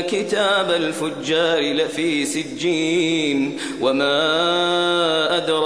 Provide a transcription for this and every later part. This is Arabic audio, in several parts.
كتاب الفجار لفي سجين وما أدراك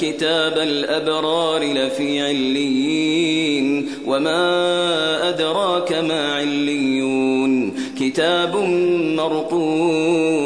كتاب الأبرار لفي عليين وما أدراك ما عليون كتاب مرقوم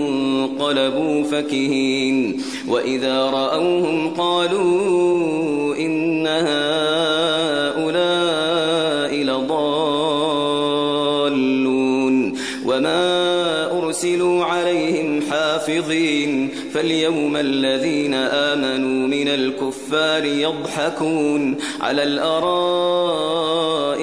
انقلبوا فكهين وإذا رأوهم قالوا إن هؤلاء لضالون وما أرسلوا عليهم حافظين فاليوم الذين آمنوا من الكفار يضحكون على